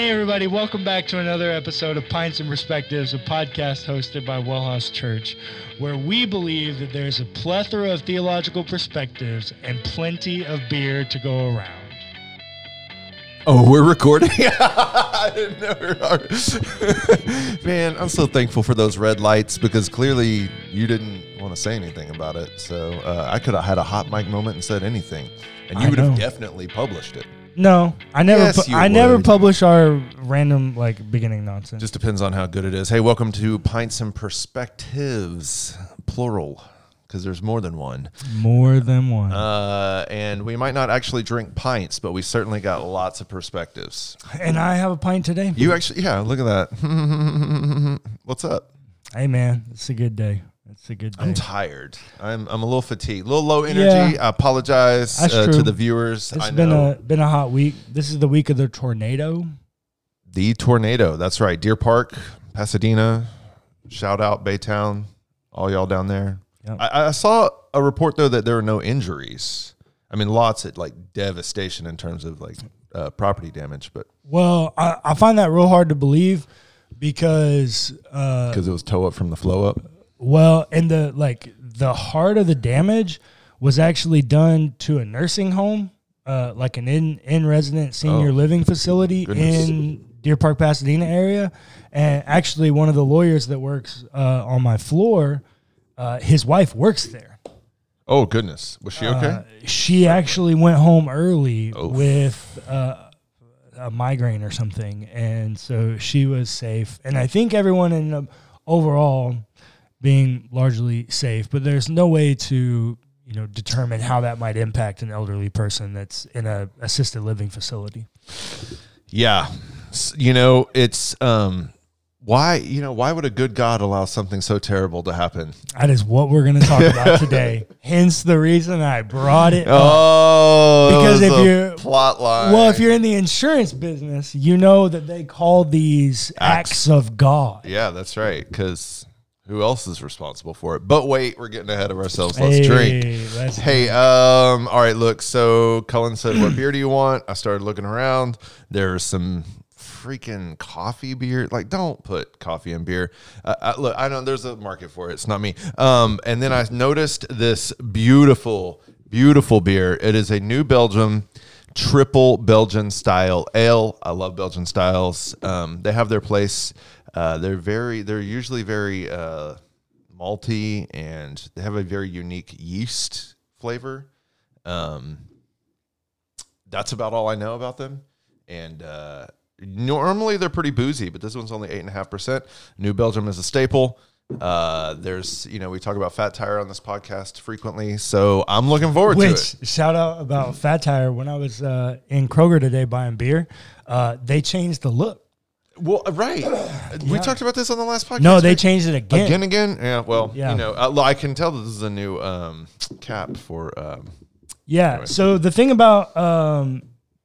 Hey, everybody, welcome back to another episode of Pints and Perspectives, a podcast hosted by Wellhouse Church, where we believe that there's a plethora of theological perspectives and plenty of beer to go around. Oh, we're recording. I didn't know. we were- Man, I'm so thankful for those red lights because clearly you didn't want to say anything about it. So uh, I could have had a hot mic moment and said anything, and you I would have definitely published it. No, I never. Yes, pu- you I never would. publish our random like beginning nonsense. Just depends on how good it is. Hey, welcome to Pints and Perspectives, plural, because there's more than one. More than one. Uh, and we might not actually drink pints, but we certainly got lots of perspectives. and I have a pint today. You actually, yeah, look at that. What's up? Hey, man, it's a good day. It's a good day. I'm tired. I'm I'm a little fatigued, a little low energy. Yeah. I apologize That's uh, to the viewers. It's I been know a been a hot week. This is the week of the tornado. the tornado. That's right, Deer Park, Pasadena. Shout out Baytown, all y'all down there. Yep. I, I saw a report though that there were no injuries. I mean, lots of like devastation in terms of like uh, property damage, but Well, I, I find that real hard to believe because, uh, because it was toe up from the flow up. Well, and the like the heart of the damage was actually done to a nursing home, uh, like an in in resident senior Oh, living facility goodness. in Deer Park, Pasadena area, and actually one of the lawyers that works uh, on my floor, uh, his wife works there. Oh goodness, was she okay? Uh, she actually went home early Oof. with uh, a migraine or something, and so she was safe. And I think everyone in up overall being largely safe. But there's no way to you know determine how that might impact an elderly person that's in a assisted living facility. Yeah. You know, it's um why, you know, why would a good God allow something so terrible to happen? That is what we're going to talk about today. Hence the reason I brought it. up. Oh, Because if you're- plot line. Well, if you're in the insurance business, you know that they call these Acts. acts of God. Yeah, that's right. Because who else is responsible for it? But wait, we're getting ahead of ourselves. Let's drink. Hey, let's Hey, um, all right, look. So Cullen said, What beer do you want? I started looking around. There's some freaking coffee beer. Like, don't put coffee in beer. Uh, uh, look, I know there's a market for it. It's not me. Um, and then I noticed this beautiful, beautiful beer. It is a New Belgium triple Belgian style ale. I love Belgian styles. Um, they have their place. Uh, they're very, they're usually very, uh, malty and they have a very unique yeast flavor. Um, that's about all I know about them. And uh, normally they're pretty boozy, but this one's only eight and a half percent. New Belgium is a staple. Uh, there's, you know, we talk about Fat Tire on this podcast frequently, so I'm looking forward to it. shout out about Fat Tire when I was uh, in Kroger today buying beer, uh, they changed the look. Well, right. We talked about this on the last podcast. No, they right? changed it again. again, again. Yeah. Well, Yeah. you know, I, I can tell that this is a new um, cap for. Um, Yeah. Anyway. So the thing about um,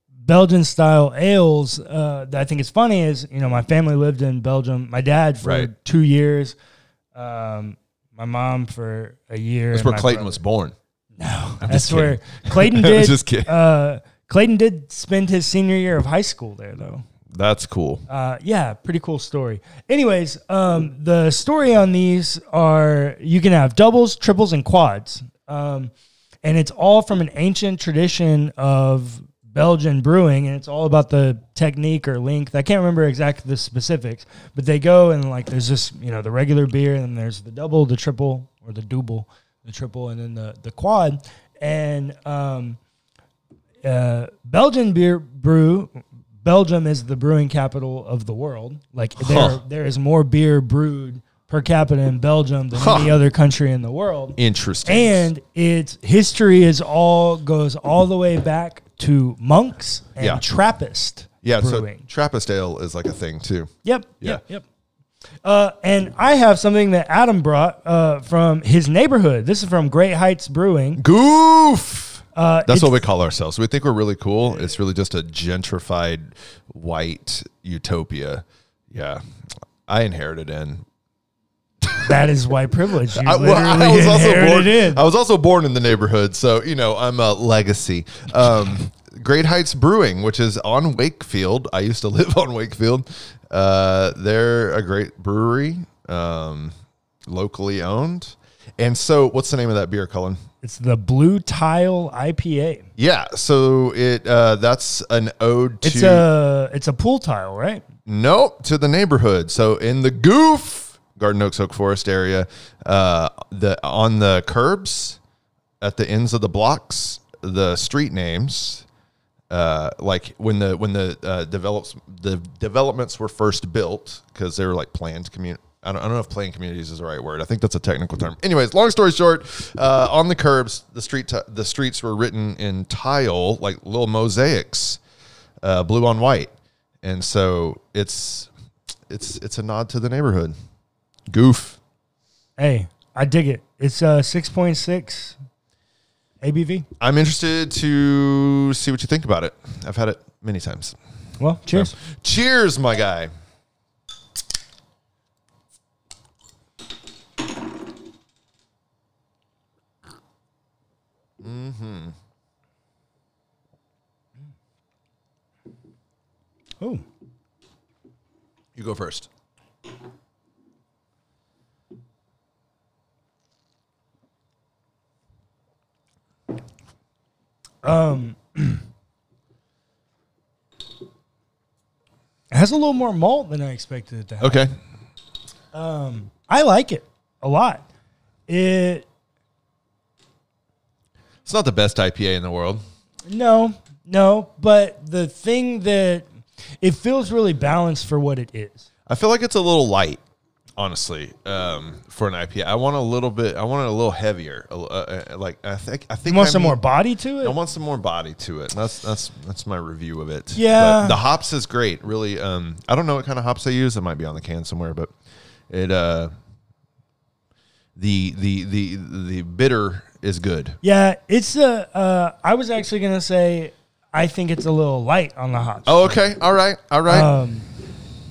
Belgian style ales uh, that I think is funny is you know my family lived in Belgium. My dad for Right. two years, um, my mom for a year. that's and where my Clayton brother- was born. No, I'm that's just where kidding. Clayton I was did. just kidding. Uh, Clayton did spend his senior year of high school there, though. That's cool. Uh, yeah, pretty cool story. Anyways, um, the story on these are you can have doubles, triples, and quads, um, and it's all from an ancient tradition of Belgian brewing, and it's all about the technique or length. I can't remember exactly the specifics, but they go and like there's just you know the regular beer, and then there's the double, the triple, or the double, the triple, and then the the quad, and um, uh, Belgian beer brew. Belgium is the brewing capital of the world. Like there, there is more beer brewed per capita in Belgium than Huh. any other country in the world. Interesting. And its history is all goes all the way back to monks and Yeah. Trappist yeah, brewing. so Trappist ale is like a thing too. Yep. Yeah. Yep. Yep. Uh, and I have something that Adam brought uh, from his neighborhood. This is from Great Heights Brewing. Goof. Uh, That's what we call ourselves. We think we're really cool. It's really just a gentrified white utopia. Yeah. I inherited in. that is white privilege. You I, well, I was also born. in. I was also born in the neighborhood, so you know I'm a legacy. Um, Great Heights Brewing, which is on Wakefield. I used to live on Wakefield. Uh, they're a great brewery, um, locally owned. And so, what's the name of that beer, Cullen? It's the Blue Tile IPA. Yeah, so it uh, that's an ode to It's a it's a pool tile, right? Nope, to the neighborhood. So in the goof Garden Oaks Oak Forest area, uh, the on the curbs at the ends of the blocks, the street names, uh, like when the when the uh, develops the developments were first built because they were like planned community. I don't, I don't know if playing communities is the right word. I think that's a technical term. Anyways, long story short, uh, on the curbs, the street ti- the streets were written in tile, like little mosaics, uh, blue on white, and so it's it's it's a nod to the neighborhood. Goof. Hey, I dig it. It's uh six point six ABV. I'm interested to see what you think about it. I've had it many times. Well, cheers. Cheers, my guy. Oh, You go first. Um, it has a little more malt than I expected it to have. Okay. Um, I like it a lot. It It's not the best IPA in the world. no, no, but the thing that it feels really balanced for what it is. I feel like it's a little light, honestly, um, for an IPA. I want a little bit. I want it a little heavier. Uh, uh, like I think. I think. You want I some mean- more body to it. I want some more body to it. That's that's that's my review of it. Yeah. But the hops is great. Really. Um, I don't know what kind of hops they use. It might be on the can somewhere, but it uh, the the the the bitter is good. Yeah, it's a. Uh, I was actually gonna say I think it's a little light on the hops. Oh, okay. All right. All right. Um,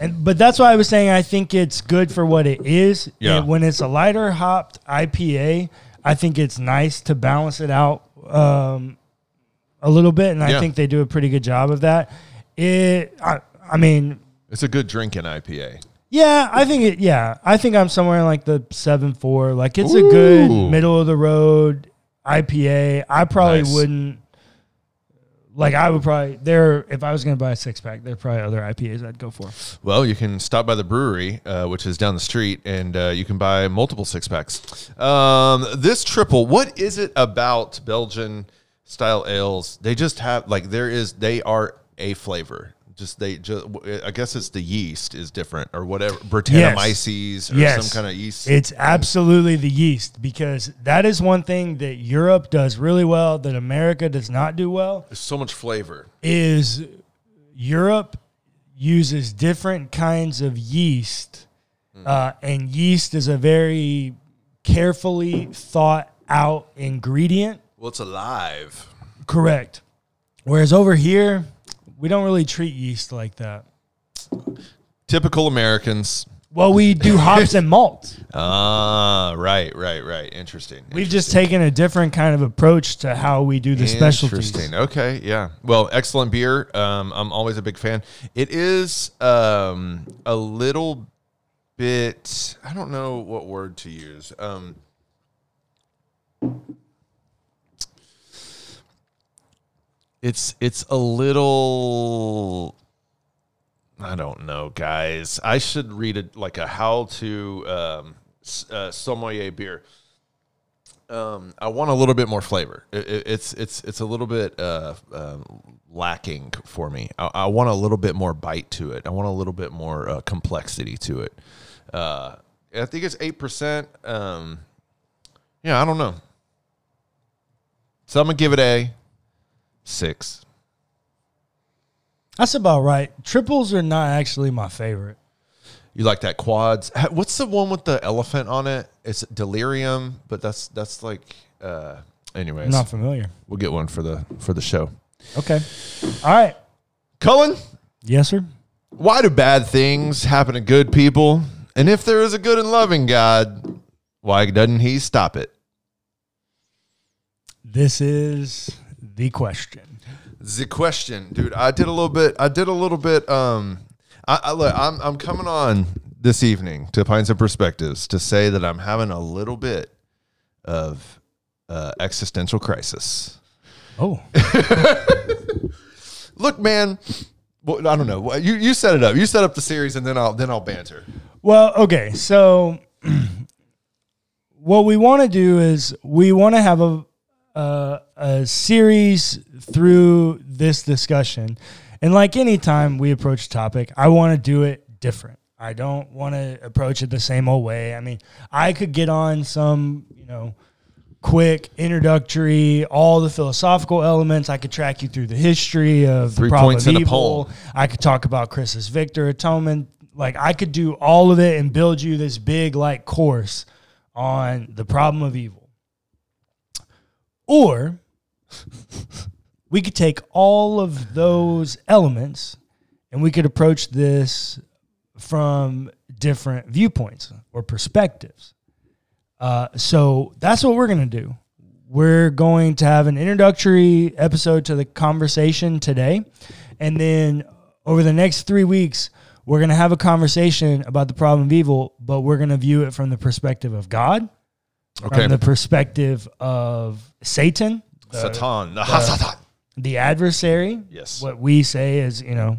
and but that's why I was saying I think it's good for what it is. Yeah. And when it's a lighter hopped IPA, I think it's nice to balance it out um, a little bit, and I Yeah. think they do a pretty good job of that. It, I, I mean, it's a good drinking IPA. Yeah, I think it. Yeah, I think I'm somewhere in like the seven four. Like it's a good middle of the road IPA. I probably Nice. wouldn't. Like I would probably there if I was gonna buy a six pack, there are probably other IPAs I'd go for. Well, you can stop by the brewery, uh, which is down the street, and uh, you can buy multiple six packs. Um, this triple, what is it about Belgian style ales? They just have like there is they are a flavor. Just they just I guess it's the yeast is different or whatever Brettanomyces or Yes. some kind of yeast. It's absolutely the yeast because that is one thing that Europe does really well that America does not do well There's so much flavor. is Europe uses different kinds of yeast uh, and yeast is a very carefully thought out ingredient. Well, it's alive. Correct. Whereas over here, we don't really treat yeast like that. Typical Americans. Well, we do hops and malts. Ah, right, right, right. Interesting. We've just taken a different kind of approach to how we do the specialties. Interesting. Okay. Yeah. Well, excellent beer. Um, I'm always a big fan. It is um, a little bit. I don't know what word to use. Um, it's it's a little. I don't know, guys. I should read it like a how to um, uh, sommelier beer um, I want a little bit more flavor. It, it, it's it's it's a little bit uh, um lacking for me. I, I want a little bit more bite to it. I want a little bit more uh, complexity to it. Uh, I think it's eight percent. Um, yeah, I don't know. So I'm gonna give it a six. That's about right. Triples are not actually my favorite. You like that quads? What's the one with the elephant on it? It's delirium, but that's that's like. Uh, anyways, not familiar. we'll get one for the for the show. Okay. All right. Cullen, Yes, sir. why do bad things happen to good people? And if there is a good and loving God, why doesn't he stop it? This is the question. the question, dude. I did a little bit. I did a little bit. Um, I, I look. I'm I'm coming on this evening to find some perspectives to say that I'm having a little bit of uh, existential crisis. Oh, Look, man. Well, I don't know. You you set it up. You set up the series, and then I'll then I'll banter. Well, okay. So what we want to do is we want to have a, a a series through this discussion. And like any time we approach a topic, I want to do it different. I don't want to approach it the same old way. I mean, I could get on some, you know, quick introductory, all the philosophical elements. I could track you through the history of Three the problem points of in a evil. I could talk about Christus Victor atonement. Like I could do all of it and build you this big like course on the problem of evil. Or we could take all of those elements and we could approach this from different viewpoints or perspectives. Uh, so that's what we're going to do. We're going to have an introductory episode to the conversation today. And then over the next three weeks, we're going to have a conversation about the problem of evil, but we're going to view it from the perspective of God, Okay. from the perspective of Satan, the, Satan. Satan. the adversary. Yes. What we say is, you know,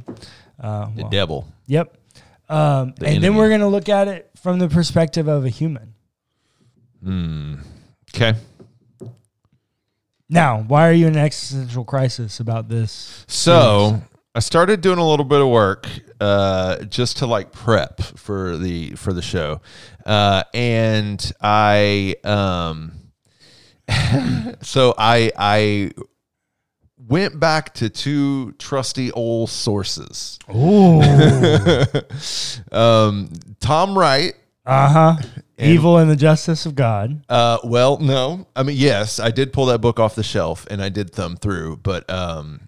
uh, The devil. Yep. Um, and then we're going to look at it from the perspective of a human. Okay. Now, why are you in an existential crisis about this? So I started doing a little bit of work uh, just to like prep for the for the show, uh, and I um, so I I went back to two trusty old sources. Oh, Um, Tom Wright. uh huh. Evil and the justice of God. Uh, well, no, I mean yes, I did pull that book off the shelf and I did thumb through, but um,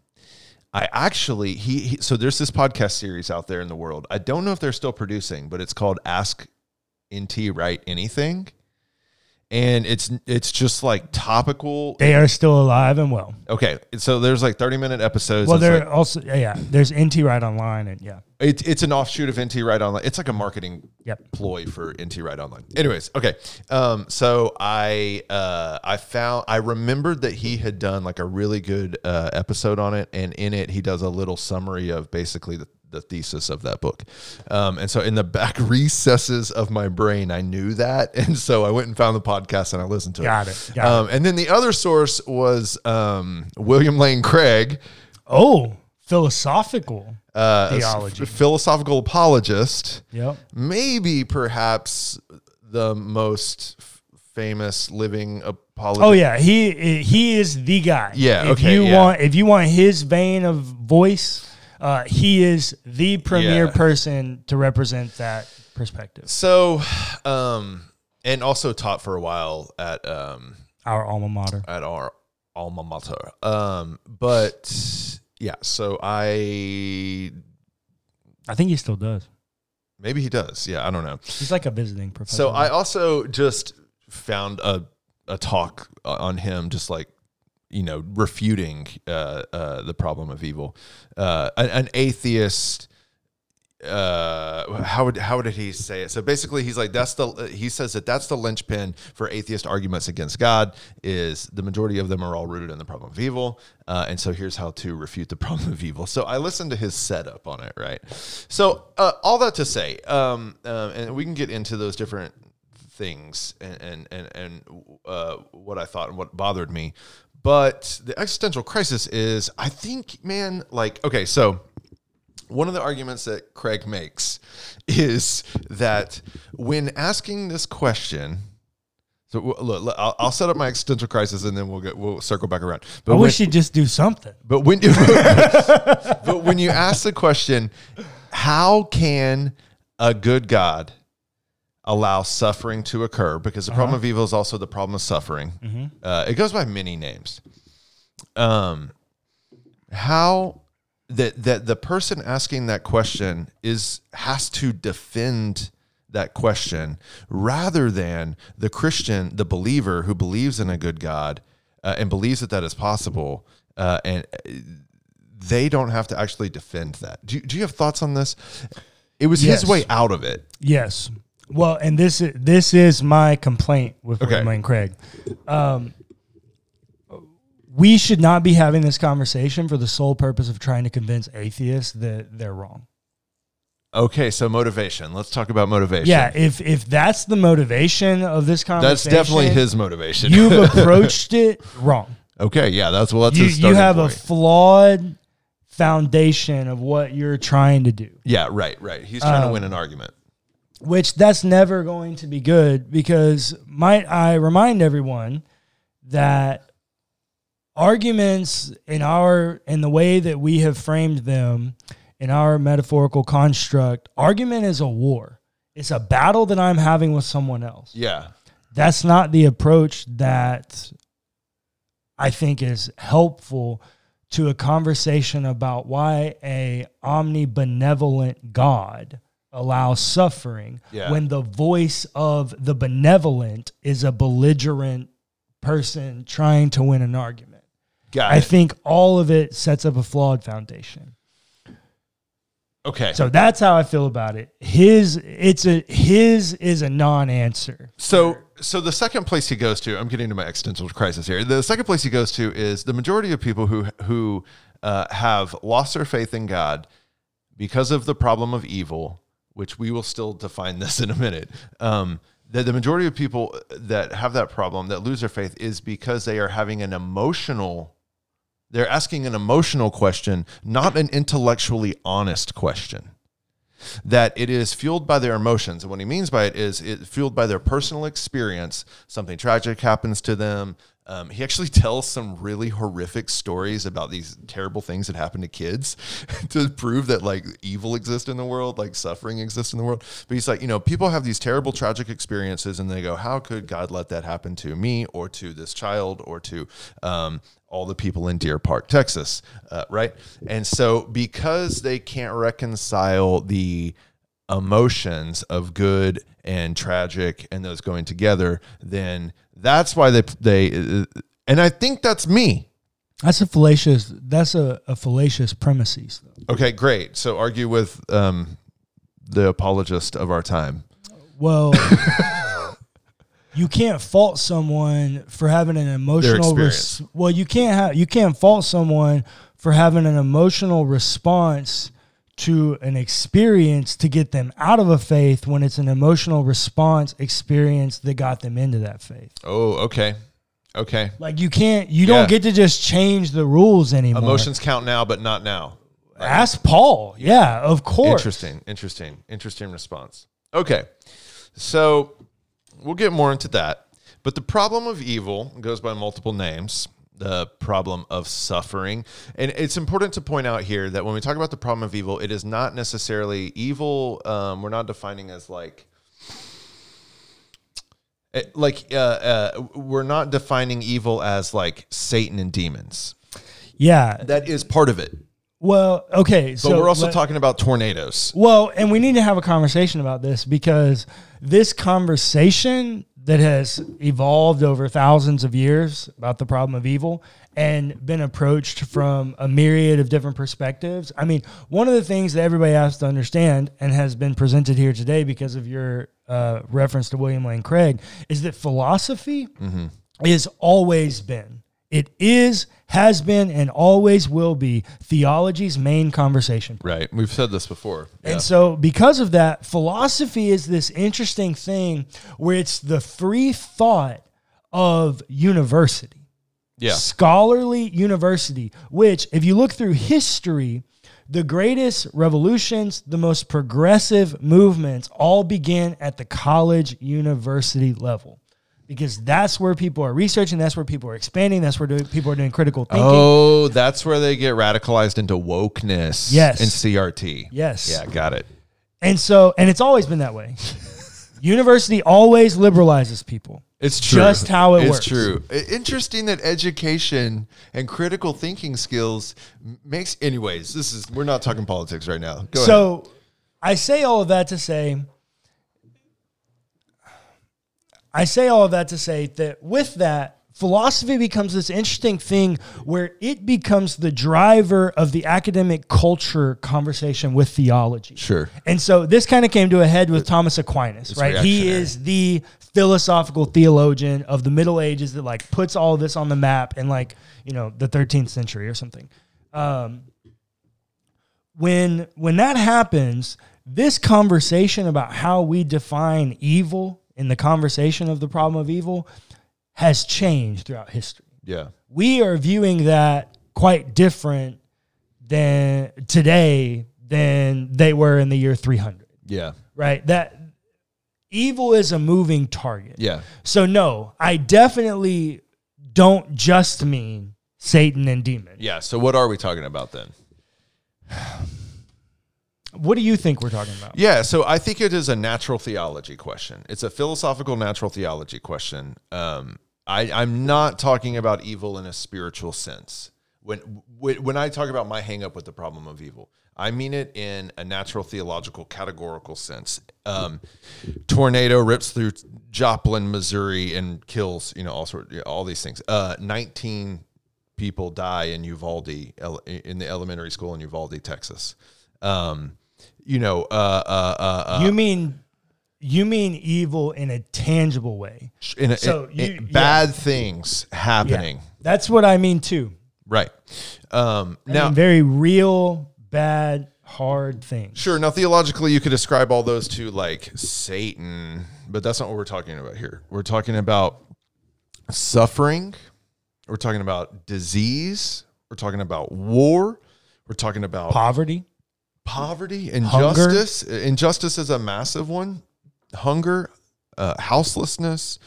I actually he, he so there's this podcast series out there in the world. I don't know if they're still producing, but it's called Ask NT Wright Anything, and it's it's just like topical. They are still alive and well. Okay, so there's like 30 minute episodes. Well, they're like- also yeah. There's NT Wright online and yeah. It's it's an offshoot of NT Wright Online. It's like a marketing Yep. ploy for NT Wright Online. Anyways, okay. Um, so I uh, I found I remembered that he had done like a really good uh, episode on it, and in it he does a little summary of basically the, the thesis of that book. Um, and so in the back recesses of my brain, I knew that, and so I went and found the podcast and I listened to Got it. it, got um, And then the other source was um, William Lane Craig. Oh, philosophical Uh, theology. f- philosophical apologist, yep. maybe perhaps the most f- famous living apologist. Oh yeah, he he is the guy. Yeah, If okay, you yeah. want if you want his vein of voice, uh, he is the premier Yeah. person to represent that perspective. So, um, and also taught for a while at um, Our alma mater. at our alma mater. Um, but yeah, so I I think he still does. maybe he does. Yeah, I don't know. He's like a visiting professor. So I also just found a a talk on him, just like you know, refuting uh, uh, the problem of evil. Uh, an, an atheist. Uh, how would how did he say it? So basically, he's like that's the he says that that's the linchpin for atheist arguments against God is the majority of them are all rooted in the problem of evil, uh, and so here's how to refute the problem of evil. So I listened to his setup on it, right? So uh, all that to say, um, and we can get into those different things and and and, and uh, what I thought and what bothered me. But the existential crisis is, I think, man, like, okay, so one of the arguments that Craig makes is that when asking this question, so look, I'll, I'll set up my existential crisis and then we'll get we'll circle back around. But I when, wish he'd just do something. but when but when you ask the question, how can a good God allow suffering to occur? Because the problem of evil is also the problem of suffering. Uh, it goes by many names. Um, how that that the person asking that question is has to defend that question rather than the Christian, the believer who believes in a good God uh, and believes that that is possible, uh, and they don't have to actually defend that. Do you, do you have thoughts on this? It was Yes. his way out of it. Yes. Well, and this is this is my complaint with Okay. William Lane Craig. Um, we should not be having this conversation for the sole purpose of trying to convince atheists that they're wrong. Okay, so motivation. Let's talk about motivation. Yeah, if if that's the motivation of this conversation, that's definitely his motivation. You've approached it wrong. okay, yeah, that's well, that's You you have a flawed foundation of what you're trying to do. yeah, right, right. He's trying to Um, win an argument. Which that's never going to be good because might I remind everyone that arguments in our in the way that we have framed them in our metaphorical construct argument is a war. It's a battle that i'm having with someone else. Yeah, that's not the approach that I think is helpful to a conversation about why a omnibenevolent God allows suffering Yeah. when the voice of the benevolent is a belligerent person trying to win an argument. got I it. think all of it sets up a flawed foundation. okay, So that's how I feel about it. His it's a his is a non-answer. So, so the second place he goes to, I'm getting to my existential crisis here. The second place he goes to is the majority of people who who uh, have lost their faith in God because of the problem of evil, which we will still define this in a minute. Um, that the majority of people that have that problem that lose their faith is because they are having an emotional they're asking an emotional question not an intellectually honest question that it is fueled by their emotions. And what he means by it is it fueled by their personal experience. Something tragic happens to them. Um, he actually tells some really horrific stories about these terrible things that happen to kids to prove that like evil exists in the world, like suffering exists in the world. But he's like, you know, people have these terrible, tragic experiences and they go, how could God let that happen to me or to this child or to um, all the people in Deer Park, Texas, uh, right? And so because they can't reconcile the emotions of good and tragic and those going together, then that's why they they and I think that's me. That's a fallacious that's a, a fallacious premises though. Okay, great. So argue with um, the apologist of our time. Well, you can't fault someone for having an emotional. experience. well, you can't have you can't fault someone for having an emotional response to an experience to get them out of a faith when it's an emotional response experience that got them into that faith. Oh, okay, okay. Like you can't you Yeah. don't get to just change the rules anymore. Emotions count now, but not now. Ask Paul. Yeah, of course. Interesting, interesting, interesting response. Okay, so we'll get more into that. But the problem of evil goes by multiple names. The problem of suffering. And it's important to point out here that when we talk about the problem of evil, it is not necessarily evil. Um, we're not defining as like, eh, like uh, uh, we're not defining evil as like Satan and demons. Yeah. That is part of it. Well, okay. But so we're also let- talking about tornadoes. Well, and we need to have a conversation about this because this conversation that has evolved over thousands of years about the problem of evil and been approached from a myriad of different perspectives. I mean, one of the things that everybody has to understand and has been presented here today because of your uh, reference to William Lane Craig is that philosophy is always been. It is, has been, and always will be theology's main conversation. Right. We've said this before. Yeah. And so, because of that, philosophy is this interesting thing where it's the free thought of university, yeah. scholarly university, which, if you look through history, the greatest revolutions, the most progressive movements all began at the college university level. Because that's where people are researching, that's where people are expanding, that's where do- people are doing critical thinking. Oh, that's where they get radicalized into wokeness. Yes. And CRT. Yes. Yeah, got it. And so, and it's always been that way. University always liberalizes people. It's true. Just how it it's works. It's true. Interesting that education and critical thinking skills makes. Anyways, this is we're not talking politics right now. Go ahead. so I say all of that to say, I say all of that to say that with that, philosophy becomes this interesting thing where it becomes the driver of the academic culture conversation with theology. Sure. And so this kind of came to a head with Thomas Aquinas, right? He is the philosophical theologian of the Middle Ages that like puts all this on the map in like, you know, the 13th century or something. Um, when when that happens, this conversation about how we define evil in the conversation of the problem of evil has changed throughout history. Yeah. We are viewing that quite different than today than they were in the year 300, Yeah. right? That evil is a moving target. Yeah. So no, I definitely don't just mean Satan and demon. Yeah. So what are we talking about then? What do you think we're talking about? Yeah, so I think it is a natural theology question. It's a philosophical natural theology question. Um, I, I'm not talking about evil in a spiritual sense. When when I talk about my hang up with the problem of evil, I mean it in a natural theological categorical sense. Um, tornado rips through Joplin, Missouri, and kills you know all sort all these things. Uh, 19 people die in Uvalde in the elementary school in Uvalde, Texas. Um, you know, uh, uh, uh, uh, You mean you mean evil in a tangible way. in a, so in- you- in- bad things Yeah. happening. That's what I mean too. Right. Um, I now, mean, very real, bad, hard things. sure. Now, theologically, you could ascribe all those to like Satan, but that's not what we're talking about here. We're talking about suffering. We're talking about disease. We're talking about war. We're talking about Poverty. Poverty, Hunger. injustice. Injustice is a massive one. Hunger, uh, houselessness,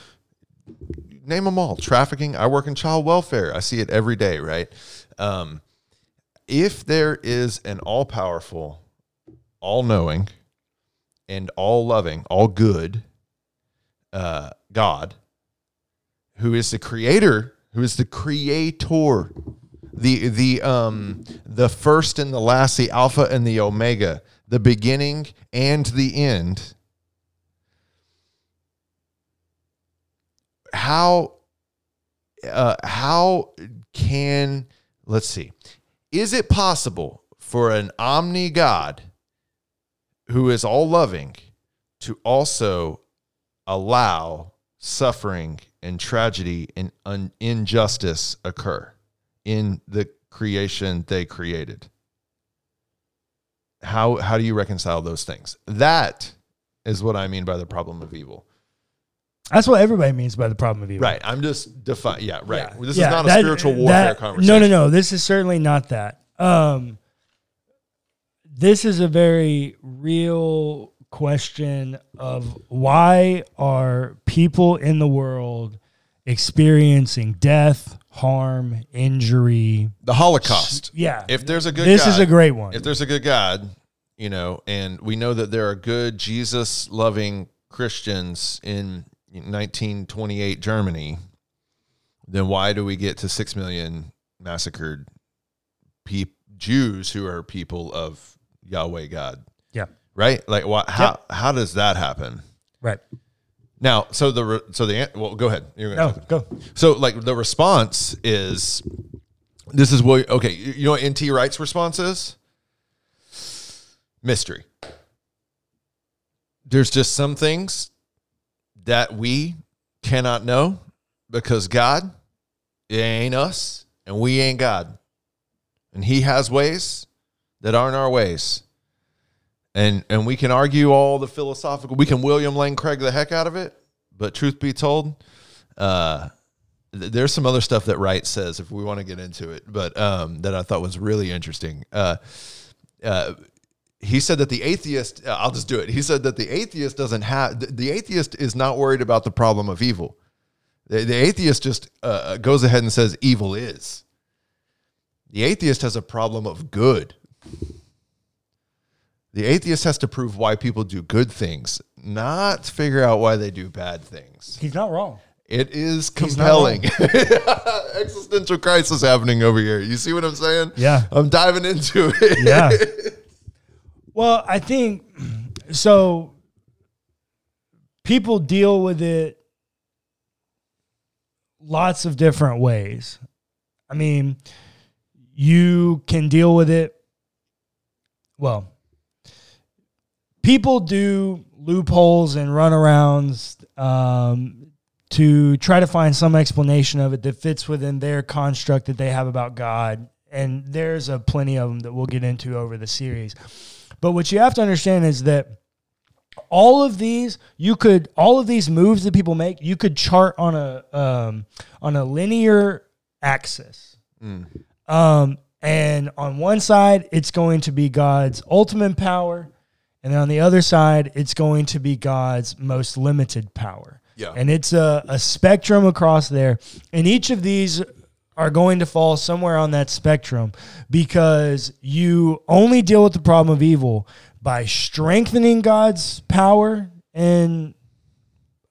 name them all. Trafficking. I work in child welfare. I see it every day, right? Um, if there is an all powerful, all knowing, and all loving, all good uh, God, who is the creator, who is the creator, the the um the first and the last, the Alpha and the Omega, the beginning and the end. How uh, how can let's see, is it possible for an omni God who is all loving to also allow suffering and tragedy and un- injustice occur in the creation they created. How how do you reconcile those things? That is what I mean by the problem of evil. That's what everybody means by the problem of evil. Right. I'm just define. Yeah. Right. Yeah. This Yeah, is not a spiritual warfare that- conversation. No, no, no. This is certainly not that. Um, this is a very real question of why are people in the world experiencing death, harm, injury? The Holocaust. Yeah. If there's a good this is a great one. if there's a good God, you know, and we know that there are good Jesus loving Christians in 1928 Germany, then why do we get to 6 million massacred peop Jews who are people of Yahweh God? yeah. Right? Like what how how does that happen? Right. Now, so the re- so the well go ahead. You're gonna No, go. so like the response is this is what okay, you you know what NT Wright's response is? Mystery. There's just some things that we cannot know because God it ain't us and we ain't God. And he has ways that aren't our ways. And and we can argue all the philosophical we can William Lane Craig the heck out of it, but truth be told, uh th- there's some other stuff that Wright says if we want to get into it, but um, that I thought was really interesting. Uh, uh, he said that the atheist, uh, I'll just do it. He said that the atheist doesn't have, the, the atheist is not worried about the problem of evil. The, the atheist just uh, goes ahead and says evil is. The atheist has a problem of good. The atheist has to prove why people do good things, not figure out why they do bad things. He's not wrong. It is compelling. Existential crisis happening over here. You see what I'm saying? Yeah. I'm diving into it. Yeah. well, I think so. People deal with it lots of different ways. I mean, you can deal with it. Well, people do loopholes and runarounds um, to try to find some explanation of it that fits within their construct that they have about God. And there's a plenty of them that we'll get into over the series. But what you have to understand is that all of these you could all of these moves that people make you could chart on a um, on a linear axis um, and on one side it's going to be god's ultimate power and then on the other side it's going to be god's most limited power Yeah. and it's a, a spectrum across there and each of these are going to fall somewhere on that spectrum because you only deal with the problem of evil by strengthening God's power and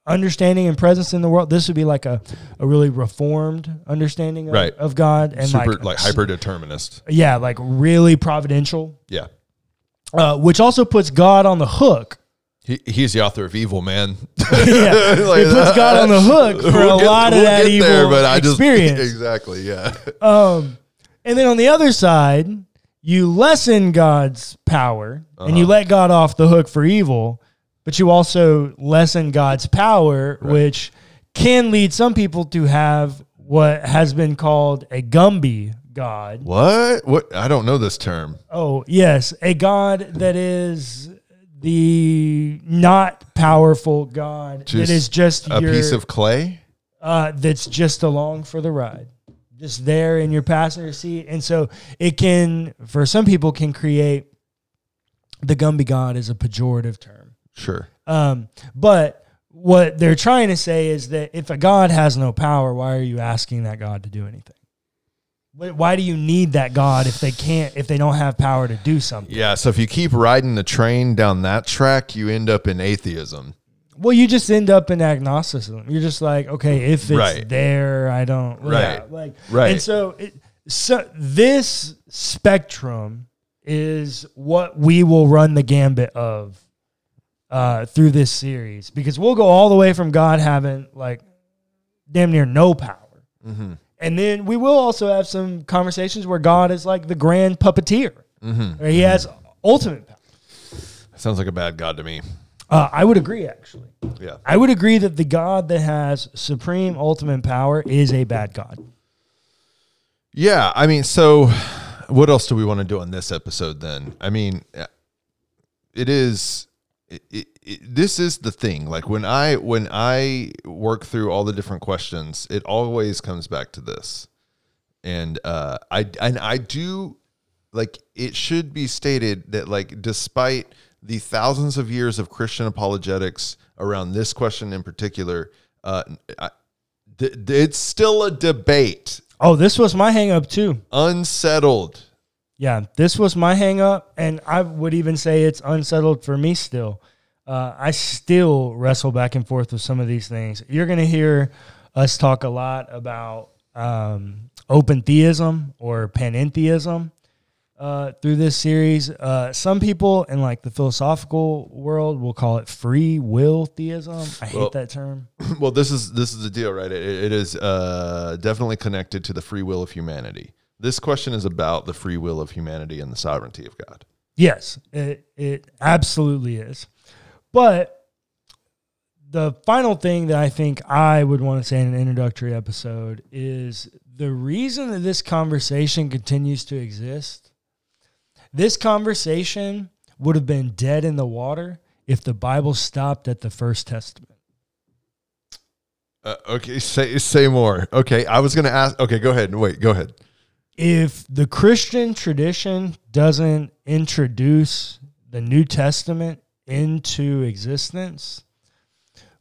understanding and presence in the world. This would be like a, a really reformed understanding of, Right. of God and Super like, like hyper determinist. yeah, like really providential, Yeah. Uh, which also puts God on the hook. He, he's the author of evil, man. yeah, Like, it puts God on the hook for We'll a get- lot of we'll that get evil there, but I just- experience. exactly. Yeah. Um, and then on the other side, you lessen God's power and you let God off the hook for evil, but you also lessen God's power, which can lead some people to have what has been called a Gumby God. What? What? I don't know this term. Oh, yes, a God that is the not powerful God Just that is just A your, piece of clay. uh, that's just along for the ride, just there in your passenger seat, and so it can, for some people, can create the Gumby God is a pejorative term. Sure. Um, but what they're trying to say is that if a God has no power, why are you asking that God to do anything? Wh- Why do you need that God if they can't, if they don't have power to do something? Yeah. So if you keep riding the train down that track, you end up in atheism. Well, you just end up in agnosticism. You're just like, okay, if it's Right. there, I don't. yeah, Right. like, Right. And so, it, so this spectrum is what we will run the gambit of uh, through this series because we'll go all the way from God having like damn near no power, Mm-hmm. And then we will also have some conversations where God is like the grand puppeteer, Mm-hmm. He has ultimate power. Sounds like a bad god to me. Uh, I would agree, actually. Yeah. I would agree that the God that has supreme ultimate power is a bad God. Yeah, I mean, so what else do we want to do on this episode then? I mean, it is it, it, this is the thing. Like when I when I work through all the different questions, it always comes back to this. And uh I and I do like it should be stated that like despite the thousands of years of Christian apologetics around this question in particular, uh I, th- it's still a debate Oh, this was my hang up too. unsettled. Yeah, this was my hang up. And I would even say it's unsettled for me still. Uh, I still wrestle back and forth with some of these things. You're going to hear us talk a lot about um, open theism or panentheism uh, through this series. Uh, some people in like the philosophical world will call it free will theism. I hate Well- that term. well, this is this is the deal, right? It, it is uh, definitely connected to the free will of humanity. This question is about the free will of humanity and the sovereignty of God. Yes, it, it absolutely is. But the final thing that I think I would want to say in an introductory episode is the reason that this conversation continues to exist. This conversation would have been dead in the water if the Bible stopped at the First Testament. Uh, okay, say say more. Okay, I was gonna ask. Okay, go ahead. Wait, go ahead. if the Christian tradition doesn't introduce the New Testament into existence,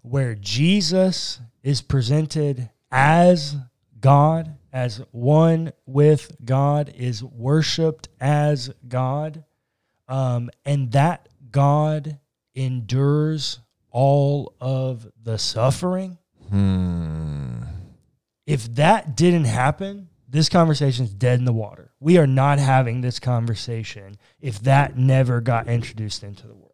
where Jesus is presented as God, as one with God, is worshiped as God, um, and that God endures all of the suffering Hmm. if that didn't happen, this conversation is dead in the water. We are not having this conversation if that never got introduced into the world.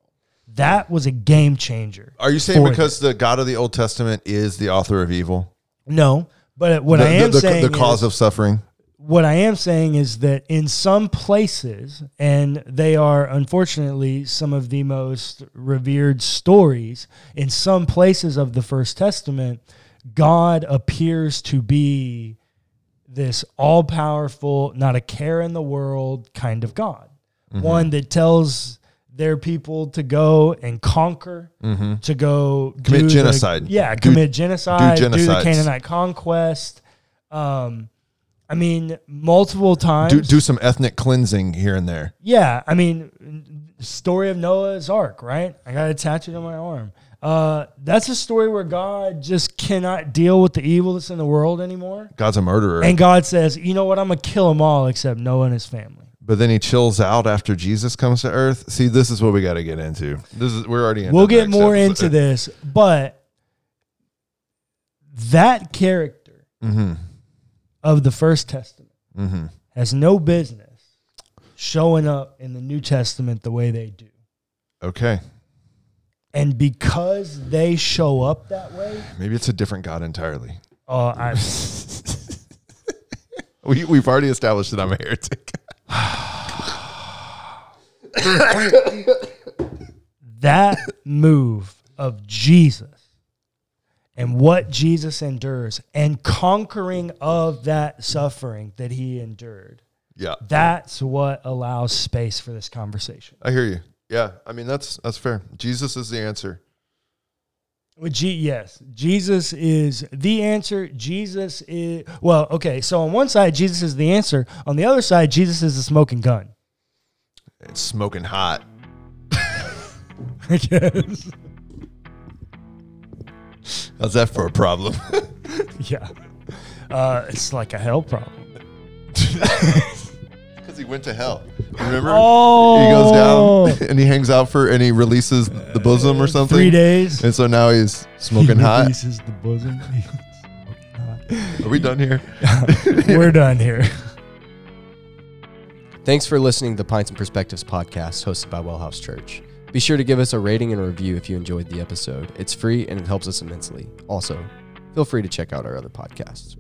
That was a game changer. Are you saying because the God of the Old Testament is the author of evil? No, But what the, I am the, the, saying the cause is, of suffering. what I am saying is that in some places, and they are unfortunately some of the most revered stories, in some places of the First Testament, God appears to be this all powerful, not a care in the world kind of God. Mm-hmm. One that tells their people to go and conquer, to go Mm-hmm. Commit do the- genocide. yeah, Do- commit genocide, do, the. Canaanite conquest. Um, I mean, multiple times. Do, do some ethnic cleansing here and there. Yeah, I mean, story of Noah's Ark, right? I got to attach it on my arm. Uh, that's a story where God just cannot deal with the evil that's in the world anymore. God's a murderer. And God says, you know what? I'm going to kill them all except Noah and his family. But then he chills out after Jesus comes to earth. See, this is what we got to get into. This is we're already we'll get more episode. into this, but that character Mhm. of the First Testament Mhm. has no business showing up in the New Testament the way they do. Okay. And because they show up that way, Maybe it's a different God entirely. uh, I, We, we've already established that I'm a heretic. That move of Jesus and what Jesus endures and conquering of that suffering that he endured, Yeah. that's what allows space for this conversation. I hear you. Yeah. I mean, that's that's fair. Jesus is the answer. G- yes, Jesus is the answer. Jesus is, well, okay, so on one side, Jesus is the answer. On the other side, Jesus is the smoking gun. It's smoking hot. I guess. How's that for a problem? Yeah. Uh, it's like a hell problem. Because he went to hell. Remember? Oh. He goes down and he hangs out for and he releases the bosom or something. Three days. And so now he's smoking hot. Releases the bosom. Are we done here? We're done here. Thanks for listening to the Pints and Perspectives podcast hosted by Wellhouse Church. Be sure to give us a rating and a review if you enjoyed the episode. It's free and it helps us immensely. Also, feel free to check out our other podcasts.